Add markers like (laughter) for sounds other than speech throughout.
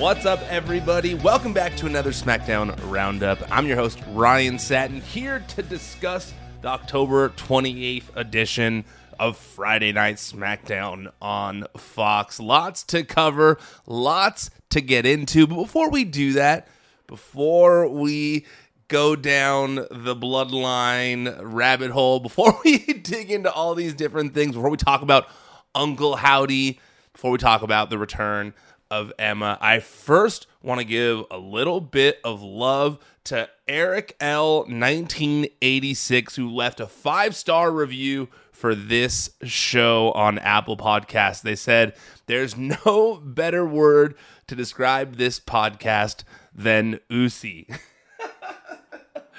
What's up, everybody? Welcome back to another SmackDown Roundup. I'm your host, Ryan Satin, here to discuss the October 28th edition of Friday Night SmackDown on Fox. Lots to cover, lots to get into. But before we do that, before we go down the bloodline rabbit hole, before (laughs) we dig into all these different things, before we talk about Uncle Howdy, before we talk about the return of Emma, I first want to give a little bit of love to Eric L. 1986, who left a five star review for this show on Apple Podcasts. They said, There's (laughs) no better word to describe this podcast than Usi. (laughs)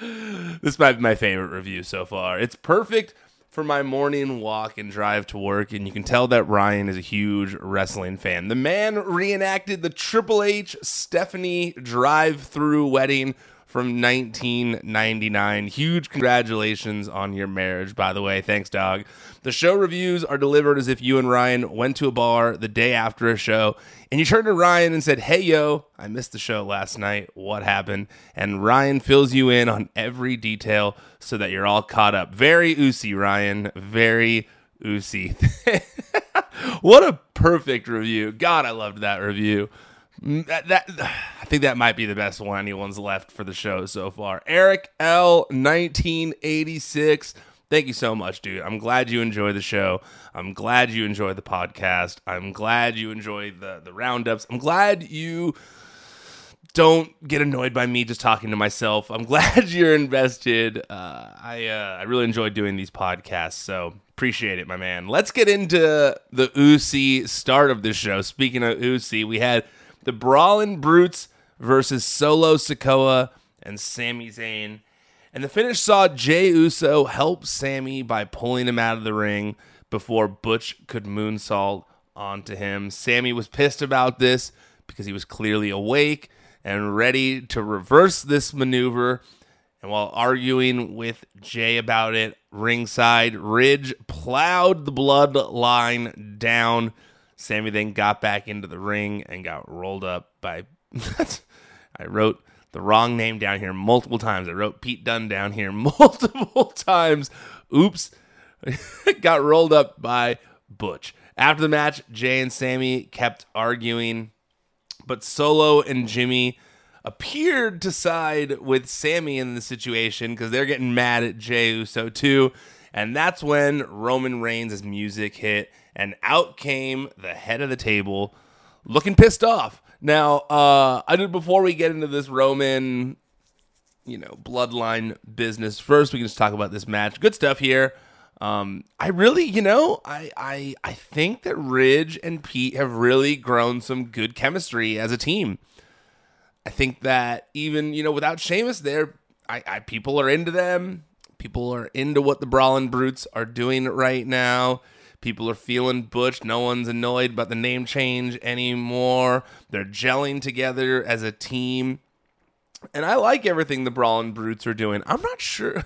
this might be my favorite review so far. It's perfect for my morning walk and drive to work, and you can tell that Ryan is a huge wrestling fan. The man reenacted the Triple H Stephanie drive through wedding from 1999. Huge congratulations on your marriage, by the way. Thanks, dog. The show reviews are delivered as if you and Ryan went to a bar the day after a show and you turned to Ryan and said, Hey, yo, I missed the show last night. What happened? And Ryan fills you in on every detail so that you're all caught up. Very oozy, Ryan. Very oozy. (laughs) what a perfect review. God, I loved that review. Mm, that, that think that might be the best one anyone's left for the show so far. Eric L. 1986. Thank you so much, dude. I'm glad you enjoy the show. I'm glad you enjoy the podcast. I'm glad you enjoy the the roundups. I'm glad you don't get annoyed by me just talking to myself. I'm (laughs) glad you're invested. Uh, I uh, I really enjoy doing these podcasts, so appreciate it, my man. Let's get into the Usi start of the show. Speaking of Usi, we had the Brawling Brutes versus Solo Sikoa and Sami Zayn. And the finish saw Jey Uso help Sami by pulling him out of the ring before Butch could moonsault onto him. Sami was pissed about this because he was clearly awake and ready to reverse this maneuver. And while arguing with Jey about it, ringside, Ridge plowed the bloodline down. Sami then got back into the ring and got rolled up by. (laughs) I wrote the wrong name down here multiple times. I wrote Pete Dunne down here (laughs) multiple times. Oops. (laughs) Got rolled up by Butch. After the match, Jey and Sami kept arguing, but Solo and Jimmy appeared to side with Sami in the situation because they're getting mad at Jey Uso too. And that's when Roman Reigns' music hit, and out came the head of the table looking pissed off. Now, uh, I did before we get into this Roman, you know, bloodline business. First, we can just talk about this match. Good stuff here. Um, I really, you know, I, I I think that Ridge and Pete have really grown some good chemistry as a team. I think that even you know without Sheamus there, I, I people are into them. People are into what the Brawling Brutes are doing right now. People are feeling Butch. No one's annoyed about the name change anymore. They're gelling together as a team. And I like everything the Brawling Brutes are doing. I'm not sure.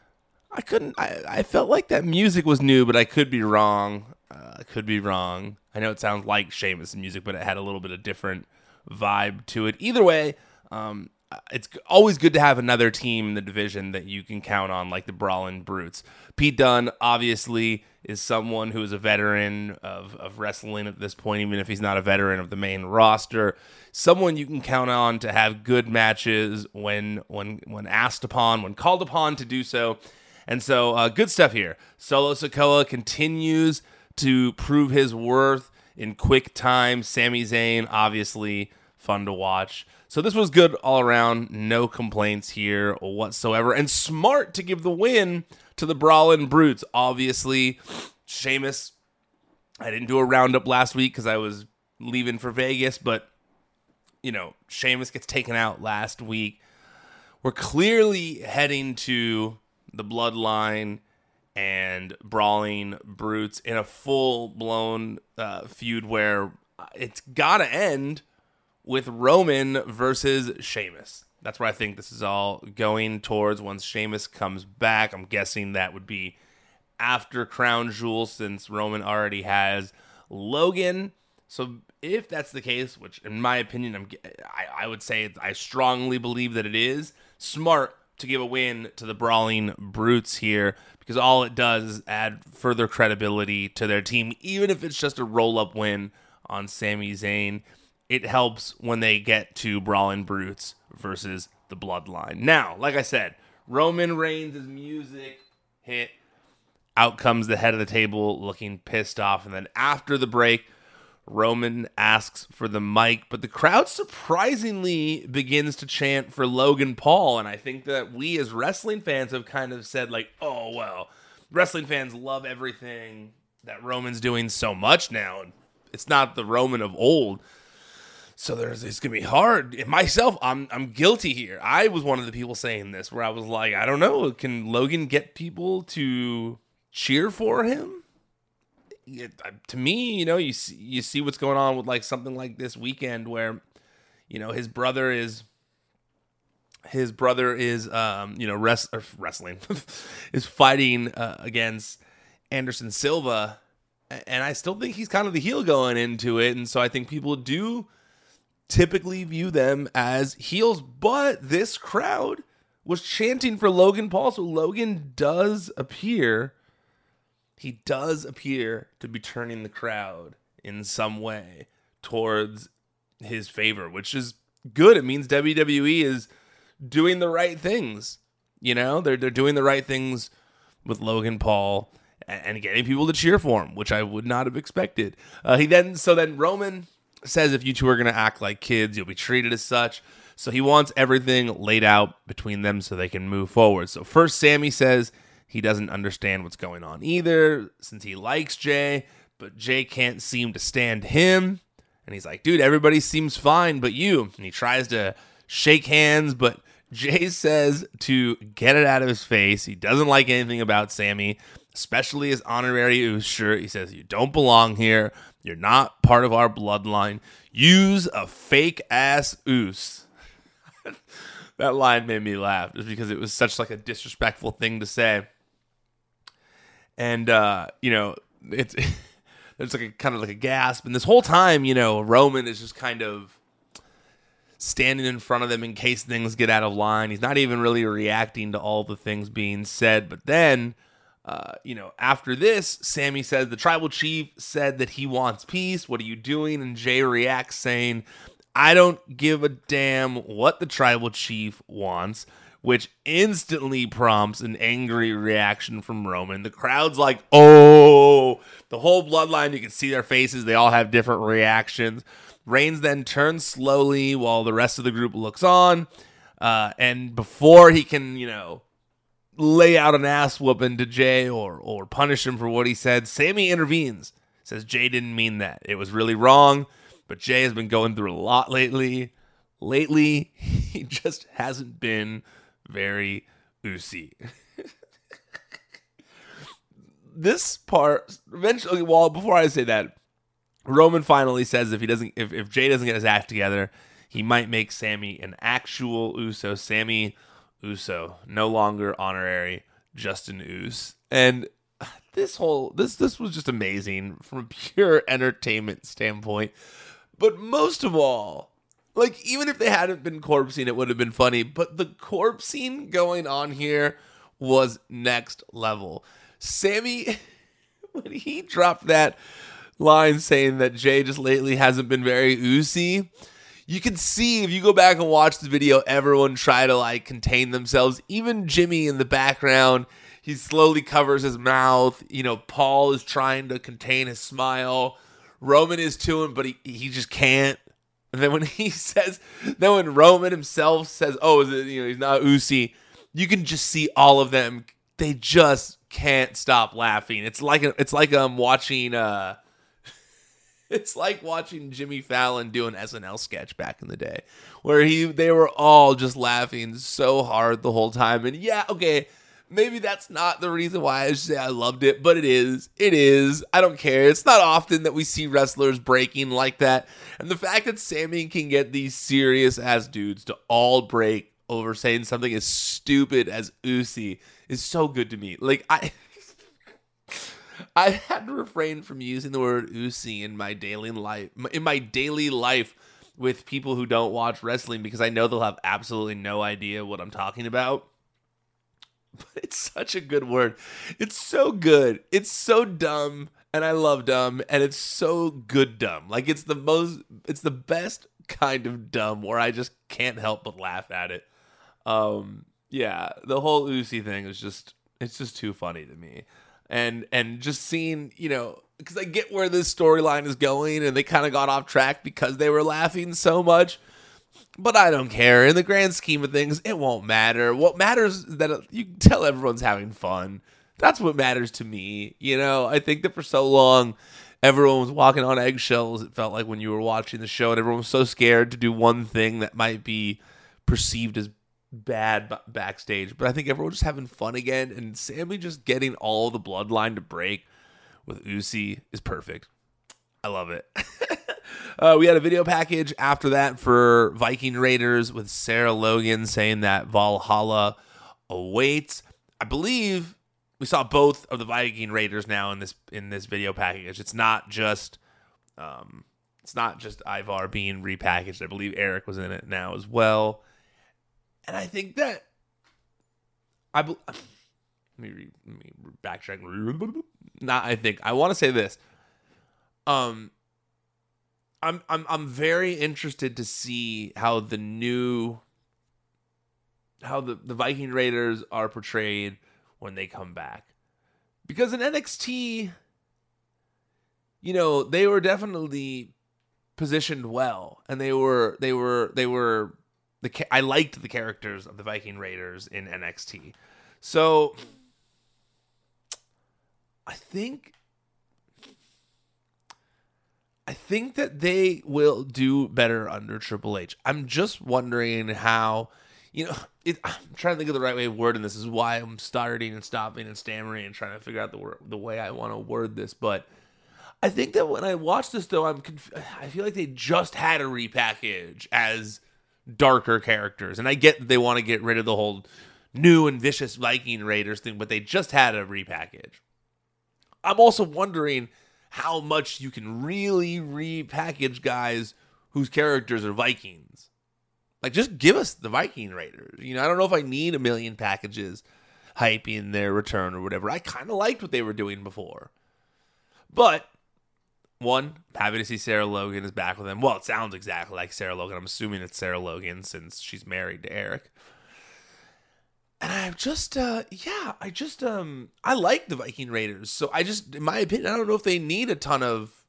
(laughs) I couldn't. I, I felt like that music was new, but I could be wrong. Uh, I could be wrong. I know it sounds like Sheamus music, but it had a little bit of different vibe to it. Either way, um, it's always good to have another team in the division that you can count on, like the Brawling Brutes. Pete Dunne obviously is someone who is a veteran of, of wrestling at this point, even if he's not a veteran of the main roster. Someone you can count on to have good matches when when when asked upon, when called upon to do so. And so, uh, good stuff here. Solo Sikoa continues to prove his worth in quick time. Sami Zayn, obviously, fun to watch. So this was good all around. No complaints here whatsoever. And smart to give the win to the Brawling Brutes. Obviously, Sheamus. I didn't do a roundup last week because I was leaving for Vegas, but you know, Sheamus gets taken out last week. We're clearly heading to the bloodline and brawling brutes in a full blown uh, feud where it's got to end with Roman versus Sheamus. That's where I think this is all going towards once Sheamus comes back. I'm guessing that would be after Crown Jewel since Roman already has Logan So if that's the case, which in my opinion, I'm, I, I would say I strongly believe that it is smart to give a win to the Brawling Brutes here because all it does is add further credibility to their team, even if it's just a roll up win on Sami Zayn. It helps when they get to Brawling Brutes versus the Bloodline. Now, like I said, Roman Reigns' music hit. Out comes the head of the table looking pissed off. And then after the break, Roman asks for the mic, but the crowd surprisingly begins to chant for Logan Paul. And I think that we as wrestling fans have kind of said, like, oh, well, wrestling fans love everything that Roman's doing so much now. It's not the Roman of old. So there's it's gonna be hard. Myself, I'm I'm guilty here. I was one of the people saying this where I was like, I don't know, can Logan get people to cheer for him? it, to me, you know, you see, you see what's going on with like something like this weekend where, you know, his brother is his brother is um you know rest, wrestling (laughs) is fighting uh, against Anderson Silva and I still think he's kind of the heel going into it and so I think people do typically view them as heels but this crowd was chanting for Logan Paul so Logan does appear he does appear to be turning the crowd in some way towards his favor, which is good. It means WWE is doing the right things. You know, they're they're doing the right things with Logan Paul and getting people to cheer for him, which I would not have expected. Uh, he then so then Roman says if you two are going to act like kids, you'll be treated as such. So he wants everything laid out between them so they can move forward. So first Sami says he doesn't understand what's going on either since he likes Jey, but Jey can't seem to stand him. And he's like, dude, everybody seems fine but you. And he tries to shake hands, but (laughs) Jey says to get it out of his face. He doesn't like anything about Sami, especially his honorary shirt. He says, You don't belong here. You're not part of our bloodline. Use a fake ass Uce. (laughs) that line made me laugh just because it was such like a disrespectful thing to say and uh, you know it's (laughs) there's like a kind of like a gasp, and this whole time, you know, Roman is just kind of standing in front of them in case things get out of line. He's not even really reacting to all the things being said, but then. Uh, you know, after this, Sami says the tribal chief said that he wants peace. What are you doing? And Jey reacts saying, I don't give a damn what the tribal chief wants which instantly prompts an angry reaction from Roman. The crowd's like, oh, the whole bloodline, you can see their faces. They all have different reactions. Reigns then turns slowly while the rest of the group looks on. Uh, and before he can, you know, lay out an ass whooping to Jey or, or punish him for what he said, Sami intervenes. Says Jey didn't mean that. It was really wrong, but Jey has been going through a lot lately. Lately, (laughs) he just hasn't been very oozy. (laughs) this part eventually well before I say that, Roman finally says if he doesn't if, if Jey doesn't get his act together, he might make Sami an actual Uso. Sami Uso, no longer honorary, Justin Uso. And this whole this this was just amazing from a pure (laughs) entertainment standpoint. But most of all, like, even if they hadn't been corpsing, it would have been funny. But the corpsing going on here was next level. Sami, (laughs) when he dropped that line saying that Jey just lately hasn't been very oozy, you can see if you go back and watch the video, everyone try to like contain themselves. Even Jimmy in the background, he slowly covers his mouth. You know, Paul is trying to contain his smile. Roman is too him, but he, he just can't. And then when (laughs) he says, then when Roman himself says, "Oh, is it, you know, he's not Usi," you can just see all of them. They just can't stop laughing. It's like it's like I'm watching uh, (laughs) it's like watching Jimmy Fallon do an SNL sketch back in the day, where he they were all just laughing so hard the whole time. And yeah, okay, Maybe that's not the reason why I say I loved it, but it is. It is. I don't care. It's not often that we see wrestlers breaking like that. And the fact that Sami can get these serious ass dudes to all break over saying something as stupid as Usi is so good to me. Like I (laughs) I had to refrain from using the word Usi in my daily life in my daily life with people who don't watch wrestling because I know they'll have absolutely no idea what I'm talking about. (laughs) But it's such a good word. It's so good. It's so dumb and I love dumb and it's so good dumb. Like it's the most it's the best kind of dumb where I just can't help but laugh at it. Um yeah, the whole Usi thing is just it's just too funny to me. And and just seeing, you know, because I get where this storyline is going and they kind of got off track because they were laughing so much. But I don't care. In the grand scheme of things, it won't matter. What matters is that you tell everyone's having fun. That's what matters to me. You know, I think that for so long, everyone was walking on eggshells. It felt like when you were watching the show, and everyone was so scared to do one thing that might be perceived as bad b- backstage. But I think everyone's just having fun again, and Sami just getting all the bloodline to break with Usi is perfect. I love it. (laughs) uh, we had a video package after that for Viking Raiders with Sarah Logan saying that Valhalla awaits. I believe we saw both of the Viking Raiders now in this in this video package. It's not just um, it's not just Ivar being repackaged. I believe Erik was in it now as well. And I think that I be, (sighs) let me re, let me backtrack. Not I think I want to say this. Um, I'm I'm I'm very interested to see how the new how the the Viking Raiders are portrayed when they come back, because in NXT, you know, they were definitely positioned well, and they were they were they were the I liked the characters of the Viking Raiders in NXT. So I think I think that they will do better under Triple H. I'm just wondering how, you know, it, I'm trying to think of the right way of wording this. this. Is why I'm starting and stopping and stammering and trying to figure out the word, the way I want to word this. But I think that when I watch this, though, I'm conf- I feel like they just had a repackage as darker characters. And I get that they want to get rid of the whole new and vicious Viking Raiders thing, but they just had a repackage. I'm also wondering how much you can really repackage guys whose characters are Vikings. Like, just give us the Viking Raiders. You know, I don't know if I need a million packages hyping their return or whatever. I kind of liked what they were doing before. But one, happy to see Sarah Logan is back with him. Well, it sounds exactly like Sarah Logan. I'm assuming it's Sarah Logan since she's married to Erik. And I'm just, uh, yeah, I just, um, I like the Viking Raiders. So I just, in my opinion, I don't know if they need a ton of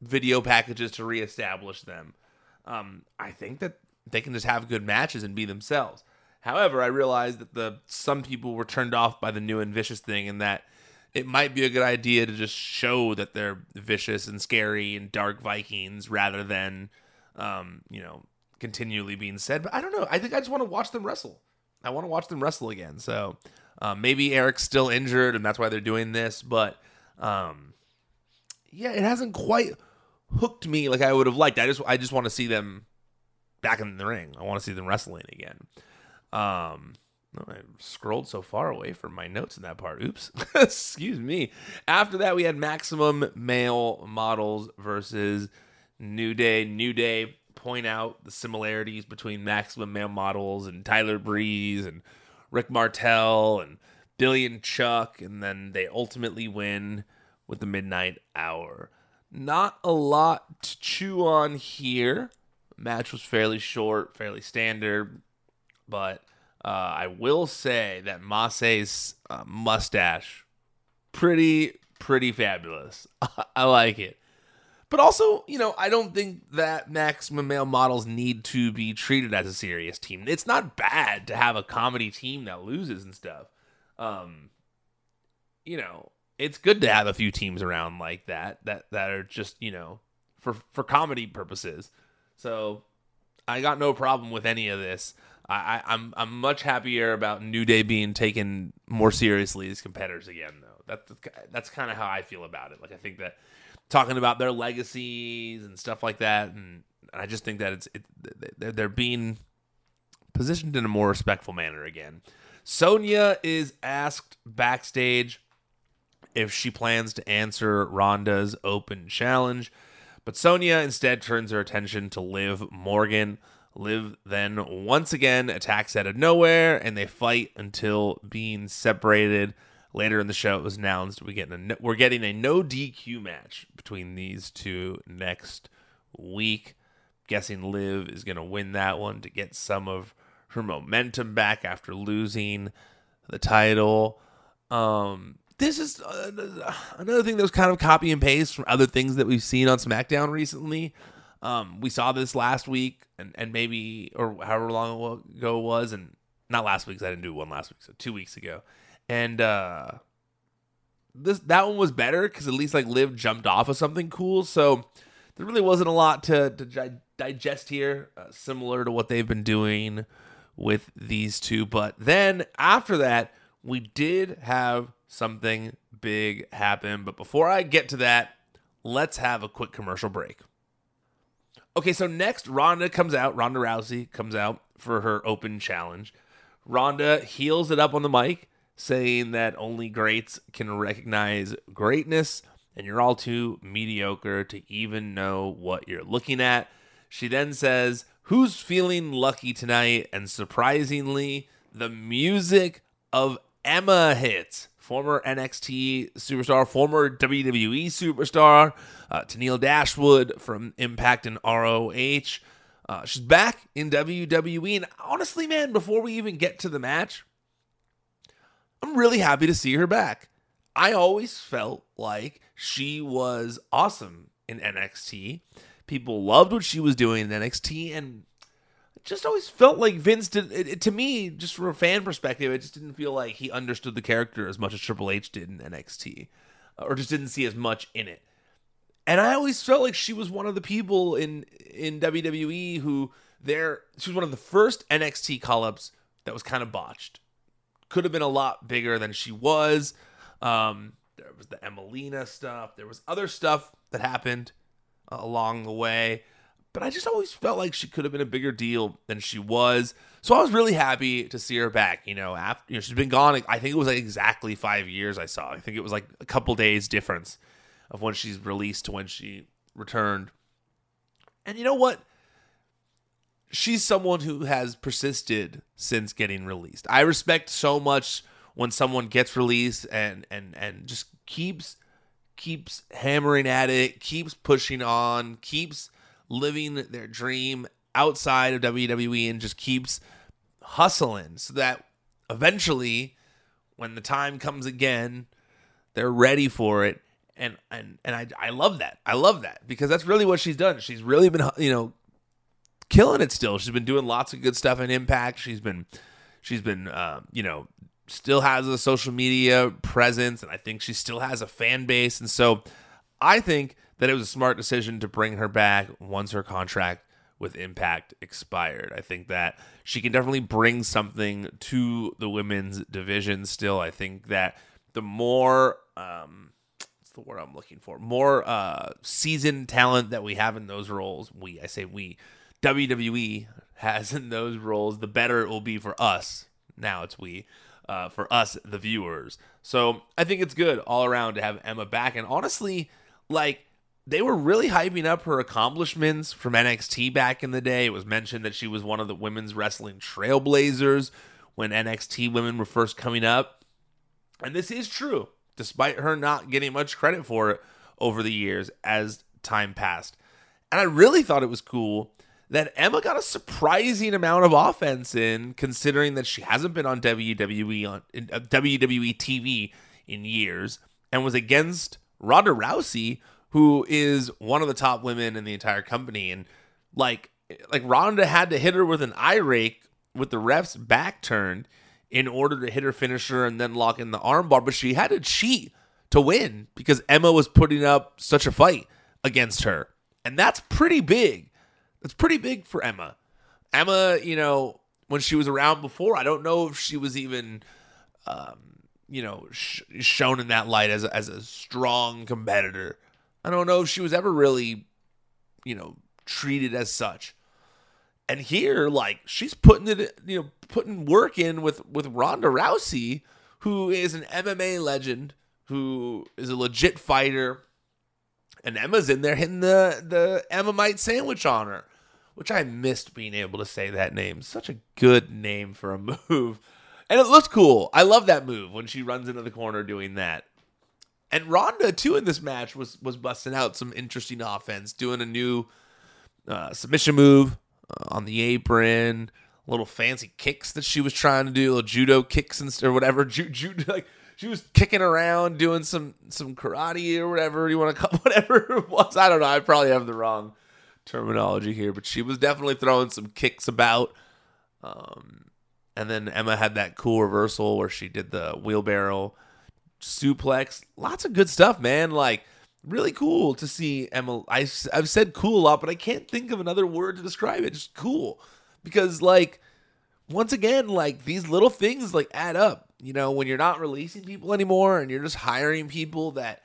video packages to reestablish them. Um, I think that they can just have good matches and be themselves. However, I realized that the some people were turned off by the new and vicious thing, and that it might be a good idea to just show that they're vicious and scary and dark Vikings rather than, um, you know, continually being said. But I don't know. I think I just want to watch them wrestle. I want to watch them wrestle again. So um, maybe Erik's still injured and that's why they're doing this. But um, yeah, it hasn't quite hooked me like I would have liked. I just I just want to see them back in the ring. I want to see them wrestling again. Um, I scrolled so far away from my notes in that part. Oops. (laughs) Excuse me. After that, we had Maximum Male Models versus New Day. New Day point out the similarities between Maximum Male Models and Tyler Breeze and Rick Martel and Billy and Chuck, and then they ultimately win with the Midnight Hour. Not a lot to chew on here. Match was fairly short, fairly standard, but uh, I will say that Massey's uh, mustache, pretty, pretty fabulous. (laughs) I like it. But also, you know, I don't think that maximum male models need to be treated as a serious team. It's not bad to have a comedy team that loses and stuff. Um, you know, it's good to have a few teams around like that that that are just you know for for comedy purposes. So I got no problem with any of this. I, I'm I'm much happier about New Day being taken more seriously as competitors again, though. That's that's kind of how I feel about it. Like I think that talking about their legacies and stuff like that, and I just think that it's it, they're being positioned in a more respectful manner again. Sonya is asked backstage if she plans to answer Ronda's open challenge. But Sonya instead turns her attention to Liv Morgan. Liv then once again attacks out of nowhere and they fight until being separated. Later in the show, it was announced we get a, we're getting a no DQ match between these two next week. Guessing Liv is going to win that one to get some of her momentum back after losing the title. Um, this is uh, another thing that was kind of copy and paste from other things that we've seen on SmackDown recently. Um, we saw this last week, and, and maybe or however long ago it was, and not last week I didn't do one last week, so two weeks ago, and uh, this that one was better because at least like Liv jumped off of something cool. So there really wasn't a lot to to digest here, uh, similar to what they've been doing with these two. But then after that, we did have something big happen. But before I get to that, let's have a quick commercial break. Okay, so next, Ronda comes out. Ronda Rousey comes out for her open challenge. Ronda heels it up on the mic, saying that only greats can recognize greatness, and you're all too mediocre to even know what you're looking at. She then says, Who's feeling lucky tonight? And surprisingly, the music of Emma hits former NXT superstar, former WWE superstar, uh, Tenille Dashwood from Impact and ROH. Uh, she's back in WWE. And honestly, man, before we even get to the match, I'm really happy to see her back. I always felt like she was awesome in NXT. People loved what she was doing in NXT, and just always felt like Vince did. It, it, to me, just from a fan perspective, it just didn't feel like he understood the character as much as Triple H did in NXT, or just didn't see as much in it. And I always felt like she was one of the people in in WWE who there. She was one of the first NXT call ups that was kind of botched. Could have been a lot bigger than she was. Um, there was the Emmalina stuff. There was other stuff that happened uh, along the way but I just always felt like she could have been a bigger deal than she was. So I was really happy to see her back. You know, after you know, she's been gone. I think it was like exactly five years. I saw. I think it was like a couple days difference of when she's released to when she returned. And you know what? She's someone who has persisted since getting released. I respect so much when someone gets released and and and just keeps keeps hammering at it, keeps pushing on, keeps living their dream outside of WWE and just keeps hustling so that eventually when the time comes again they're ready for it and and and I I love that. I love that because that's really what she's done. She's really been you know killing it still. She's been doing lots of good stuff in Impact. She's been she's been uh, you know still has a social media presence and I think she still has a fan base and so I think that it was a smart decision to bring her back once her contract with Impact expired. I think that she can definitely bring something to the women's division still. I think that the more um what's the word I'm looking for? More uh seasoned talent that we have in those roles. We I say we WWE has in those roles, the better it will be for us. Now it's we. Uh, for us, the viewers. So I think it's good all around to have Emma back. And honestly, like they were really hyping up her accomplishments from NXT back in the day. It was mentioned that she was one of the women's wrestling trailblazers when NXT women were first coming up. And this is true, despite her not getting much credit for it over the years as time passed. And I really thought it was cool that Emma got a surprising amount of offense in, considering that she hasn't been on WWE on uh, WWE TV in years and was against Ronda Rousey, who is one of the top women in the entire company, and like like Ronda had to hit her with an eye rake with the ref's back turned in order to hit her finisher and then lock in the armbar, but she had to cheat to win because Emma was putting up such a fight against her. And that's pretty big. That's pretty big for Emma. Emma, you know, when she was around before, I don't know if she was even um, you know, sh- shown in that light as a, as a strong competitor. I don't know if she was ever really, you know, treated as such. And here, like, she's putting it, you know, putting work in with with Ronda Rousey, who is an MMA legend, who is a legit fighter. And Emma's in there hitting the the Emmamite sandwich on her, which I missed being able to say that name. Such a good name for a (laughs) move. And it looked cool. I love that move when she runs into the corner doing that. And Ronda too in this match was was busting out some interesting offense, doing a new uh, submission move uh, on the apron, little fancy kicks that she was trying to do, little judo kicks and or whatever. Ju- ju- (laughs) like she was kicking around, doing some some karate or whatever you want to call (laughs) whatever it was. I don't know. I probably have the wrong terminology here, but she was definitely throwing some kicks about. Um, and then Emma had that cool reversal where she did the wheelbarrow suplex. Lots of good stuff, man. Like really cool to see Emma. I, I've said cool a lot, but I can't think of another word to describe it. Just cool. Because, like, once again, like these little things like add up. You know, when you're not releasing people anymore and you're just hiring people that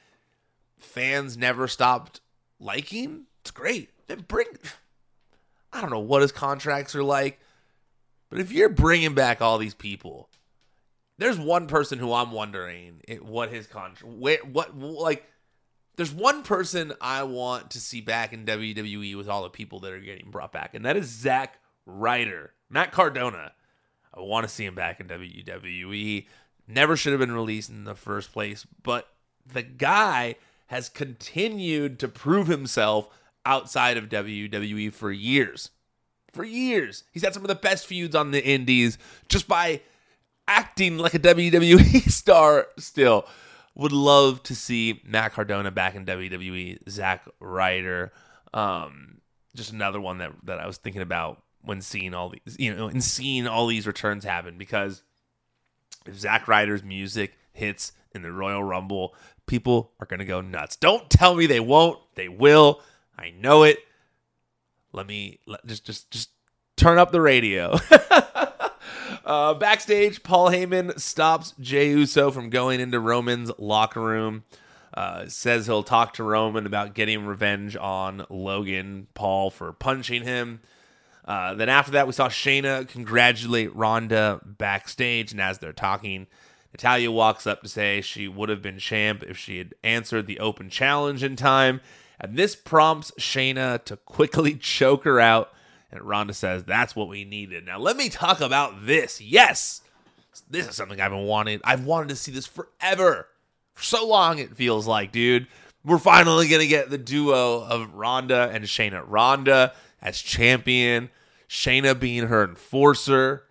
fans never stopped liking, it's great. Then bring, I don't know what his contracts are like, but if you're bringing back all these people, there's one person who I'm wondering what his contract, what, like, there's one person I want to see back in WWE with all the people that are getting brought back, and that is Zack Ryder, Matt Cardona. I want to see him back in WWE. Never should have been released in the first place, but the guy has continued to prove himself outside of WWE for years. For years. He's had some of the best feuds on the indies just by acting like a WWE (laughs) star still. Would love to see Matt Cardona back in WWE. Zack Ryder. Um, just another one that, that I was thinking about when seeing all these, you know, and seeing all these returns happen because if Zack Ryder's music hits in the Royal Rumble, people are to go nuts. Don't tell me they won't. They will. I know it. Let me let, just just just turn up the radio. (laughs) uh, backstage, Paul Heyman stops Jey Uso from going into Roman's locker room. Uh, says he'll talk to Roman about getting revenge on Logan Paul for punching him. Uh, then after that, we saw Shayna congratulate Ronda backstage, and as they're talking, Natalya walks up to say she would have been champ if she had answered the open challenge in time. And this prompts Shayna to quickly (laughs) choke her out. And Ronda says, That's what we needed. Now, let me talk about this. Yes, this is something I've been wanting. I've wanted to see this forever. For so long, it feels like, dude. We're finally going to get the duo of Ronda and Shayna. Ronda as champion, Shayna being her enforcer.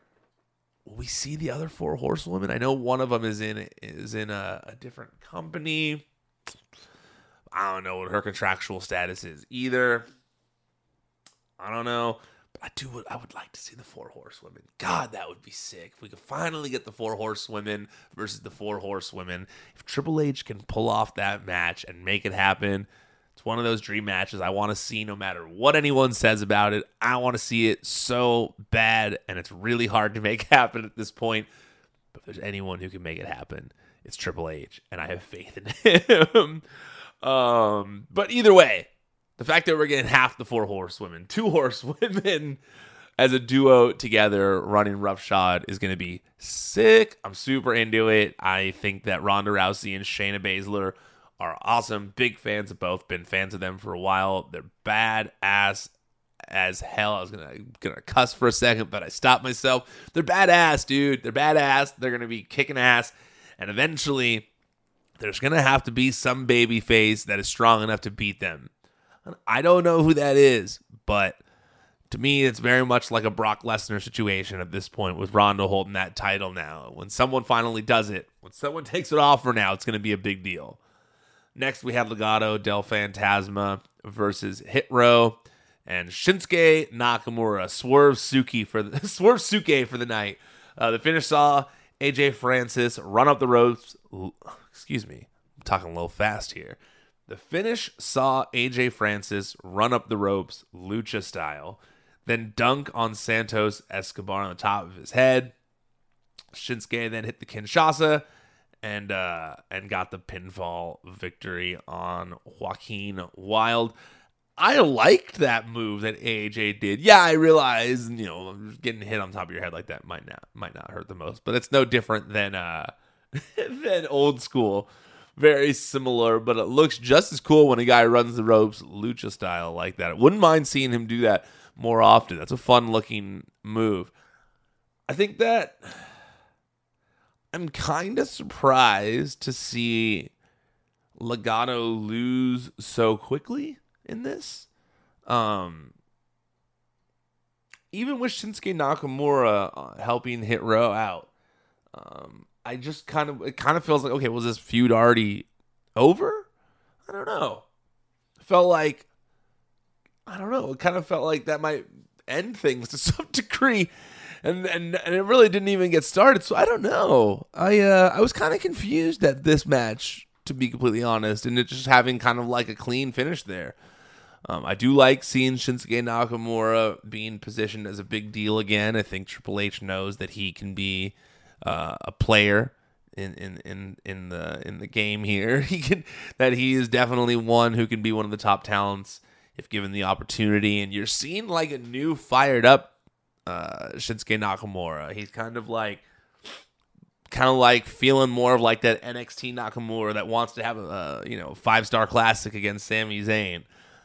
Will we see the other four horsewomen? I know one of them is in is in a, a different company. I don't know what her contractual status is either. I don't know. I do I would like to see the four horsewomen. God, that would be sick. If we could finally get the four horsewomen versus the four horsewomen. If Triple H can pull off that match and make it happen, it's one of those dream matches I want to see no matter what anyone says about it. I want to see it so bad, and it's really hard to make (laughs) happen at this point. But if there's anyone who can make it happen, it's Triple H, and I have faith in (laughs) him. um, but either way, the fact that we're getting half the four horsewomen, two (laughs) horsewomen as a duo together running roughshod is going to be sick. I'm super into it. I think that Ronda Rousey and Shayna Baszler are awesome. Big fans of both. Been fans of them for a while. They're badass as hell. I was gonna gonna cuss for a second, but I stopped myself. They're badass, dude. They're badass. They're gonna be kicking ass, and eventually, there's gonna have to be some baby face that is strong enough to beat them. I don't know who that is, but to me, it's very much like a Brock Lesnar situation at this point with Ronda holding that title now. When someone finally does it, when someone (laughs) takes it off for now, it's going to be a big deal. Next, we have Legado del Fantasma versus Hit Row and Shinsuke Nakamura. Swerve Suki for the (laughs) Swerve Suke for the night. Uh, the finish saw AJ Francis run up the ropes. Excuse me, I'm talking a little fast here. The finish saw AJ Francis run up the ropes, lucha style, then dunk on Santos Escobar on the top of his head. Shinsuke then hit the Kinshasa and uh, and got the pinfall victory on Joaquin Wilde. I liked that move that AJ did. Yeah, I realize you know getting hit on top of your head like that might not might not hurt the most, but it's no different than uh (laughs) than old school very similar, but it looks just as cool when a guy runs the ropes lucha style like that. I wouldn't mind seeing him do that more often. That's a fun looking move. I think that I'm kind of surprised to see Legado lose so quickly in this. Um, even with Shinsuke Nakamura uh, helping Hit Row out, um, I just kind of it kind of feels like okay, was this feud already over? I don't know. Felt like I don't know. It kind of felt like that might end things to (laughs) some degree. And, and and it really didn't even get started. So I don't know. I uh, I was kind of confused at this match, to be completely honest, and it just having kind of like a clean finish there. Um, I do like seeing Shinsuke Nakamura being positioned as a big deal again. I think Triple H knows that he can be uh, a player in, in in in the in the game here. (laughs) He can that he is definitely one who can be one of the top talents if given the opportunity. And you're seeing like a new fired up uh, Shinsuke Nakamura. He's kind of like kind of like feeling more of like that NXT Nakamura that wants to have a you know five star classic against Sami Zayn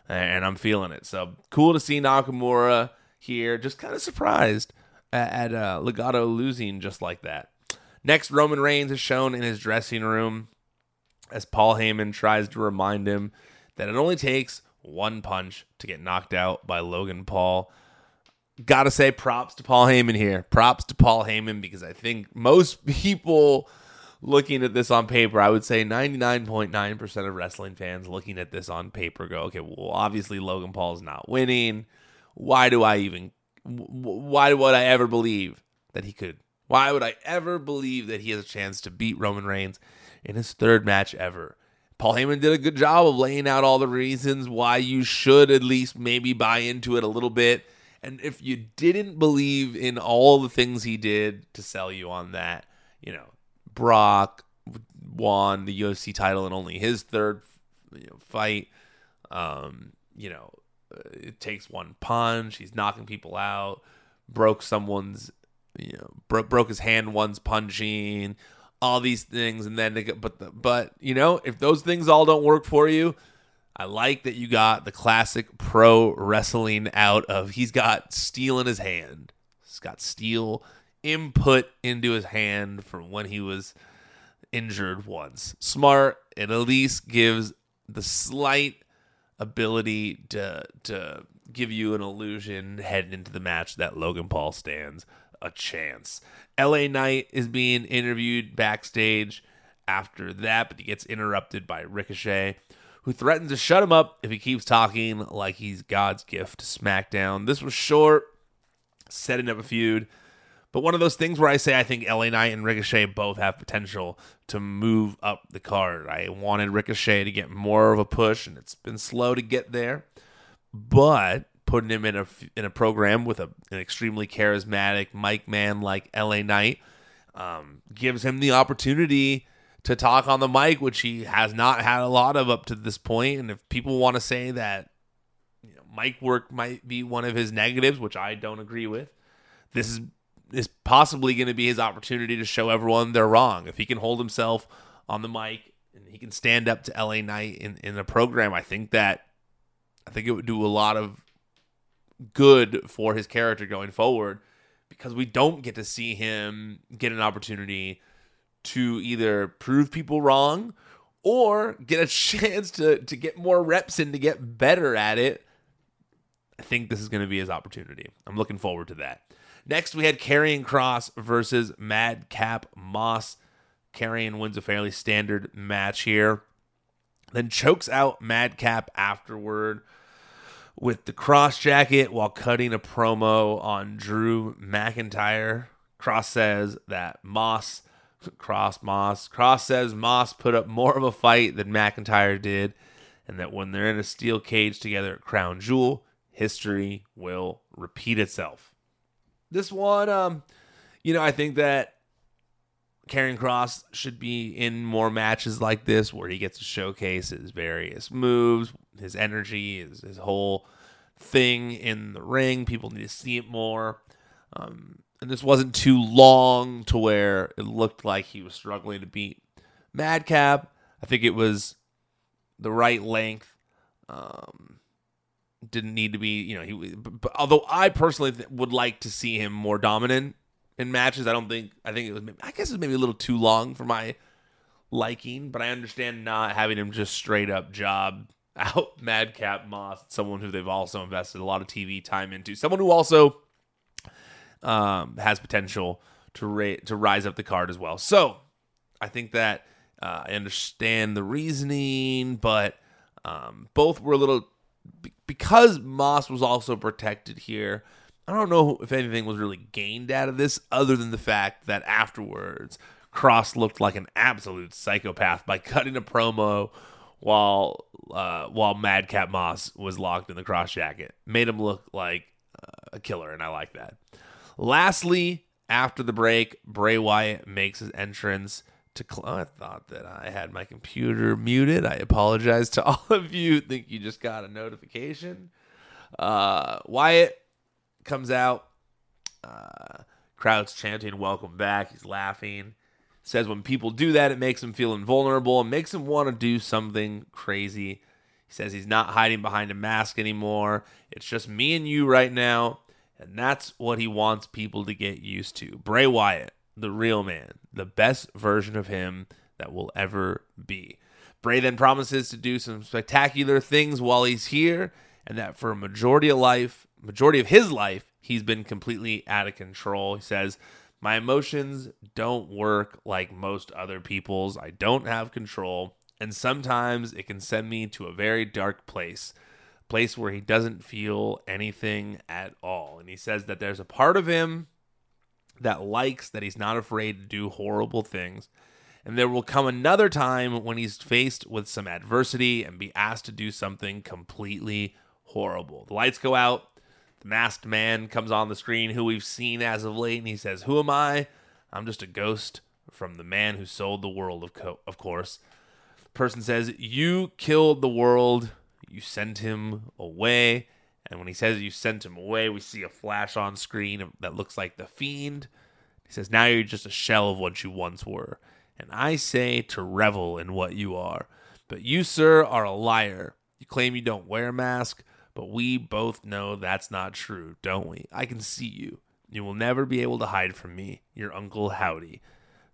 and I'm feeling it. So cool to see Nakamura here. Just kind of surprised at, uh, Legado losing just like that. Next, Roman Reigns is shown in his dressing room as Paul Heyman tries to remind him that it only takes one punch to get knocked out by Logan Paul. Gotta say props to Paul Heyman here. Props to Paul Heyman because I think most (laughs) people looking at this on paper, I would say 99.9% of wrestling fans looking at this on paper go, okay, well, obviously Logan Paul is not winning. Why do I even, why would I ever believe that he could? Why would I ever believe that he has a chance to beat Roman Reigns in his third match ever? Paul Heyman did a good job of laying out all the reasons why you should at least maybe buy into it a little bit. And if you didn't believe in all the things he did to sell you on that, you know, Brock won the UFC title in only his third you know, fight. Um, you know, it takes one punch. He's knocking people out. Broke someone's, you know, broke broke his hand once punching. All these things, and then they get, but the, but you know, if those things all don't work for you, I like that you got the classic pro wrestling out of he's got steel in his hand. He's got steel input into his hand from when he was injured once. Smart. It at least gives the slight ability to to give you an illusion heading into the match that Logan Paul stands a chance. LA Knight is being interviewed backstage after that, but he gets interrupted by Ricochet, who threatens to shut him up if he keeps talking like he's God's gift to SmackDown. This was short, setting up a feud. But one of those things where I say I think LA Knight and Ricochet both have potential to move up the card. I wanted Ricochet to get more of a push, and it's been slow to get there. But putting him in a in a program with a, an extremely charismatic mic man like LA Knight um, gives him the opportunity to talk on the mic, which he has not had a lot of up to this point. And if people want to say that you know, mic work might be one of his negatives, which I don't agree with, this is is possibly going to be his opportunity to show everyone they're wrong. If he can hold himself on the mic and he can stand up to LA Knight in, in a program, I think that I think it would do a lot of good for his character going forward because we don't get to see him get an opportunity to either prove people wrong or get a (laughs) chance to to get more reps in to get better at it. I think this is going to be his opportunity. I'm looking forward to that. Next, we had Karrion Kross versus Madcap Moss. Karrion wins a fairly standard match here. Then chokes out Madcap afterward with the cross jacket while cutting a promo on Drew McIntyre. Kross says that Moss, (laughs) Kross Moss, Kross says Moss put up more of a fight than McIntyre did, and that when they're in a steel cage together at Crown Jewel, history will repeat itself this one, um, you know, I think that Karrion Kross should be in more matches like this where he gets to showcase his various moves, his energy, his, his whole thing in the ring. People need to see it more. Um, and this wasn't too long to where it looked like he was struggling to beat Madcap. I think it was the right length. Um, didn't need to be, you know, he. But, although I personally th- would like to see him more dominant in matches, I don't think. I think it was. Maybe, I guess it was maybe a little too long for my liking, but I understand not having him just straight up job (laughs) out Madcap Moss, someone who they've also invested a lot of TV time into, someone who also um, has potential to ra- to rise up the card as well. So I think that uh, I understand the reasoning, but um, both were a little because Moss was also protected here. I don't know if anything was really gained out of this other than the fact that afterwards Kross looked like an absolute psychopath by (laughs) cutting a promo while uh, while Madcap Moss was locked in the Kross Jacket. Made him look like uh, a killer, and I like that. Lastly, after the break, Bray Wyatt makes his entrance to. Cl- I thought that I had my computer muted. I apologize to (laughs) all of you. Think you just got a notification. Uh, Wyatt comes out. Uh, crowd's chanting "Welcome back." He's laughing. Says when people do that, it makes him feel invulnerable and makes him want to do something crazy. He says he's not hiding behind a mask anymore. It's just me and you right now. And that's what he wants people to get used to. Bray Wyatt, the real man, the best version of him that will ever be. Bray then promises to do some spectacular things while he's here, and that for a majority of life, majority of his life, he's been completely out of control. He says, my emotions don't work like most other people's. I don't have control. And sometimes it can send me to a very dark place, place where he doesn't feel anything at all. And he says that there's a part of him that likes that he's not afraid to do horrible things. And there will come another time when he's faced with some adversity and be asked to do something completely horrible. The lights go out the masked man comes on the screen, who we've seen as of late, and he says, Who am I? I'm just a ghost from the man who sold the world, of, co- of course. The person says, You killed the world. You sent him away. And when he says you sent him away, we see a flash on screen that looks like the fiend. He says, Now you're just a shell of what you once were. And I say to revel in what you are. But you, sir, are a liar. You claim you don't wear a mask, but we both know that's not true, don't we? I can see you. You will never be able to hide from me, your Uncle Howdy.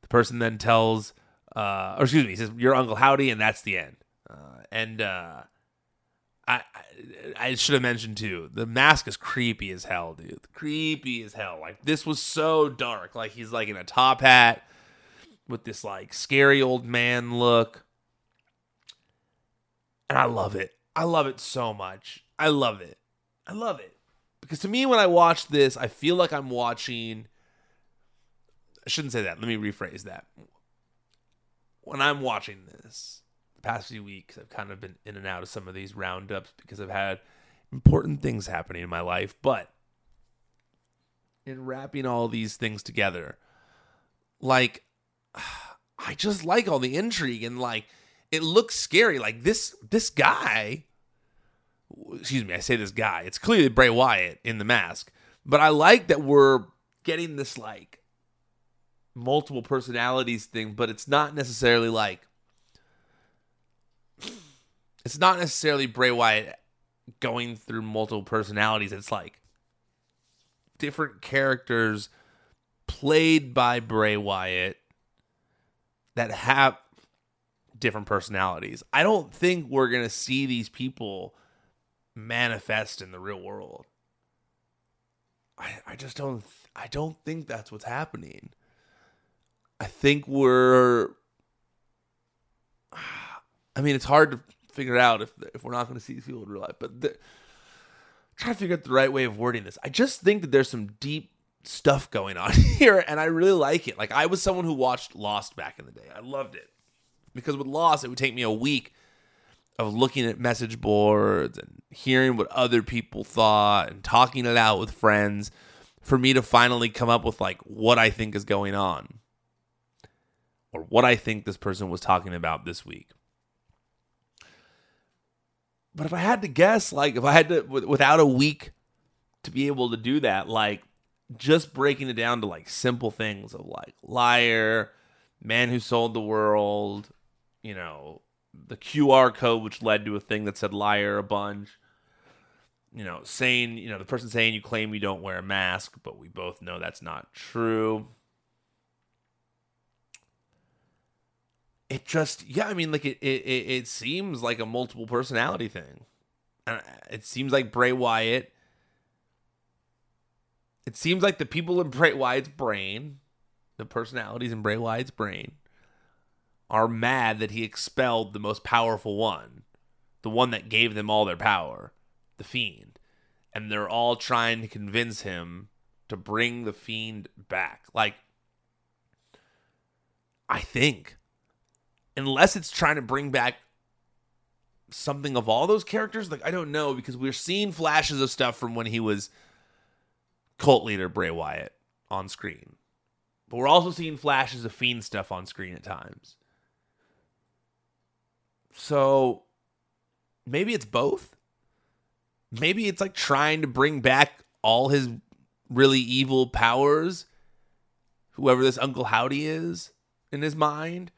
The person then tells, uh, or excuse me, he says, your Uncle Howdy, and that's the end. Uh, and uh, I, I, should have mentioned too, the mask is creepy as hell, dude. Creepy as hell. Like this was so dark. Like he's like in a top hat with this like scary old man look. And I love it. I love it so much. I love it. I love it. Because to me, when I watch this, I feel like I'm watching. I shouldn't say that. Let me rephrase that. When I'm watching this, past few weeks, I've kind of been in and out of some of these roundups because I've had important things happening in my life. But in wrapping all these things together, like, (sighs) I just like all the intrigue and like it looks scary. Like this this guy excuse me, I say this guy. It's clearly Bray Wyatt in the mask, but I like that we're getting this like multiple personalities thing, but it's not necessarily like it's not necessarily Bray Wyatt going through multiple personalities. It's like different characters played by Bray Wyatt that have different personalities. I don't think we're going to see these people manifest in the real world. I I just don't I don't think that's what's happening. I think we're (sighs) I mean it's hard to figure out if if we're not going to see these people in real life, but the, try to figure out the right way of wording this. I just think that there's some deep stuff going on (laughs) here and I really like it. Like I was someone who watched Lost back in the day. I loved it. Because with Lost it would take me a week of looking at message boards and hearing what other people thought and talking it out with friends for me to finally come up with like what I think is going on or what I think this person was talking about this week. But if I had to guess, like if I had to without a week to be able to do that, like just breaking it down to like simple things of like liar, man who sold the world, you know, the QR code, which led to a thing that said liar a bunch. You know, saying, you know, the person saying you claim you don't wear a mask, but we both know that's not true. It just, yeah, I mean, like it, it, it seems like a multiple personality thing. It seems like Bray Wyatt. It seems like the people in Bray Wyatt's brain, the personalities in Bray Wyatt's brain, are mad that he expelled the most powerful one, the one that gave them all their power, the Fiend. And they're all trying to convince him to bring the Fiend back. Like, I think, unless it's trying to bring back something of all those characters, like, I don't know, because we're seeing flashes of stuff from when he was cult leader Bray Wyatt on screen. But we're also seeing flashes of Fiend stuff on screen at times. So maybe it's both. Maybe it's like trying to bring back all his really evil powers, whoever this Uncle Howdy is in his mind.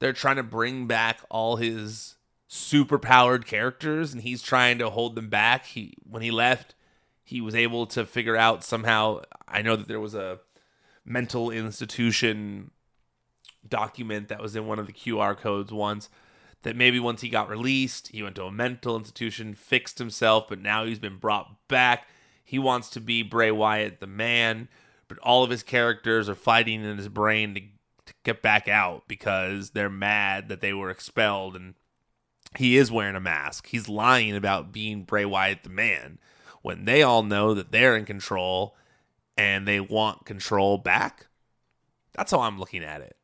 They're trying to bring back all his super powered characters and he's trying to hold them back. He when he left, he was able to figure out somehow I know that there was a mental institution document that was in one of the QR codes once that maybe once he got released, he went to a mental institution, fixed himself, but now he's been brought back. He wants to be Bray Wyatt, the man, but all of his characters are fighting in his brain to, get back out because they're mad that they were expelled and he is wearing a mask. He's lying about being Bray Wyatt, the man, when they all know that they're in control and they want control back. That's how I'm looking at it.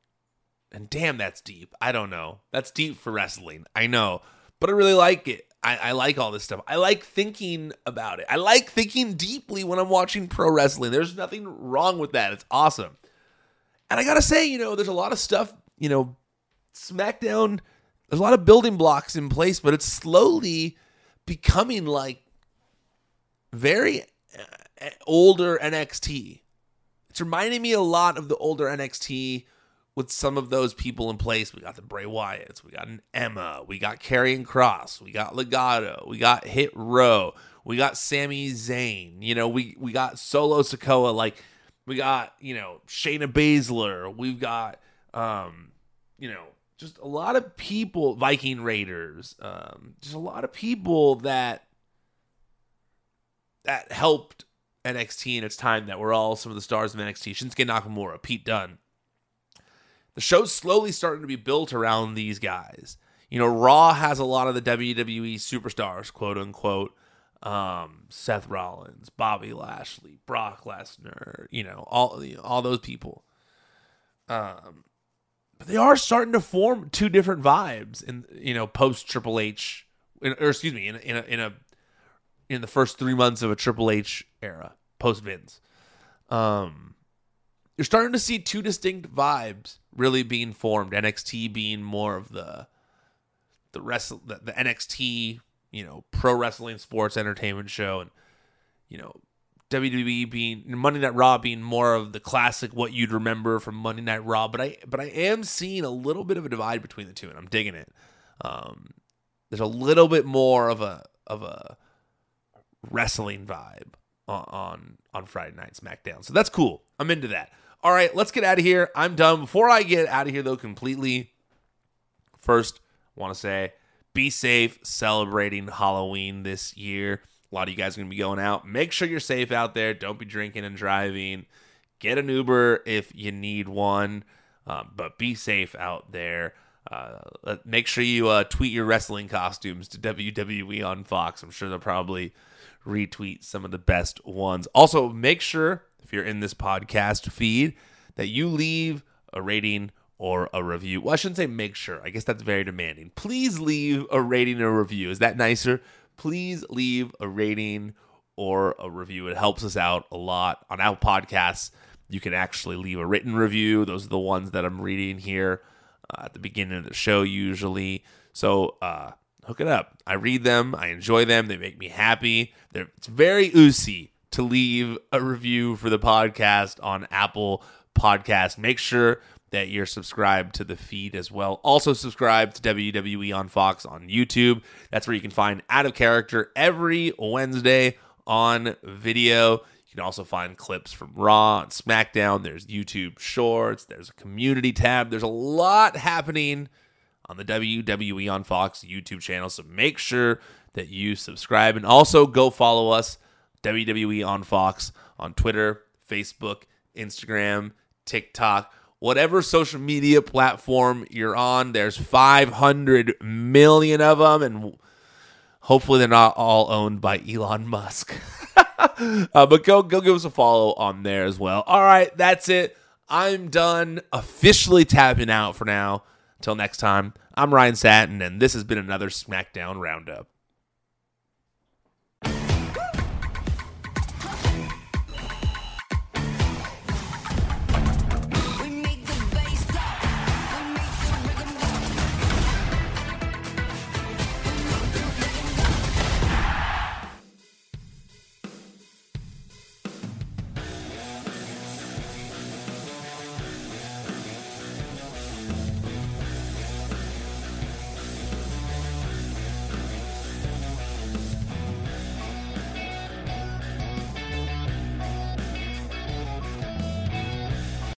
And damn, that's deep. I don't know. That's deep for wrestling. I know. But I really like it. I, I, like all this stuff. I like thinking about it. I like thinking deeply when I'm watching pro wrestling. There's nothing wrong with that. It's awesome. And I gotta say, you know, there's a lot of stuff, you know, SmackDown, there's a lot of building blocks in place, but it's slowly becoming like very uh, older NXT. It's reminding me a lot of the older NXT with some of those people in place. We got the Bray Wyatts, we got an Emma, we got Karrion Kross, we got Legado, we got Hit Row, we got Sami Zayn. You know, we we got Solo Sikoa, like we got you know Shayna Baszler, we've got um, you know just a lot of people, Viking Raiders, um, just a lot of people that that helped NXT in its time that were all some of the stars of NXT. Shinsuke Nakamura, Pete Dunne, the show's slowly starting to be built around these guys. You know, Raw has a lot of the WWE superstars, quote unquote. Um, Seth Rollins, Bobby Lashley, Brock Lesnar, you know, all you know, all those people. Um, but they are starting to form two different vibes in you know post Triple H, or excuse me, in in a, in a in the first three months of a Triple H era post Vince. Um, you're starting to see two distinct vibes really being formed. NXT being more of the the wrestle the, the NXT, you know, pro wrestling sports entertainment show, and you know, WWE being Monday Night Raw being more of the classic what you'd remember from Monday Night Raw. But I but I am seeing a little bit of a divide between the two, and I'm digging it. Um, there's a little bit more of a of a wrestling vibe on on, on Friday Night SmackDown, so that's cool. I'm into that. All right, let's get out of here. I'm done. Before I get out of here, though, completely, first, want to say be safe celebrating Halloween this year. A lot of you guys are going to be going out. Make sure you're safe out there. Don't be drinking and driving. Get an Uber if you need one, um, but be safe out there. Uh, make sure you uh, tweet your wrestling costumes to WWE on Fox. I'm sure they'll probably retweet some of the best ones. Also, make sure if you're in this podcast feed, that you leave a rating or a review. Well, I shouldn't say make sure. I guess that's very demanding. Please leave a rating or review. Is that nicer? Please leave a rating or a review. It helps us out a lot. On our podcasts, you can actually leave a written review. Those are the ones that I'm reading here uh, at the beginning of the show, usually. So, uh, hook it up. I read them. I enjoy them. They make me happy. They're, it's very oozy to leave a review for the podcast on Apple Podcast. Make sure that you're subscribed to the feed as well. Also, subscribe to WWE on Fox on YouTube. That's where you can find Out of Character every Wednesday on video. You can also find clips from Raw and SmackDown. There's YouTube Shorts, there's a community tab. There's a lot happening on the WWE on Fox YouTube channel. So make sure that you subscribe and also go follow us, WWE on Fox, on Twitter, Facebook, Instagram, TikTok, whatever social media platform you're on. There's 500 million of them, and hopefully they're not all owned by Elon Musk. (laughs) uh, but go go give us a follow on there as well. All right, that's it. I'm done officially tapping out for now. Until next time, I'm Ryan Satin, and this has been another SmackDown Roundup.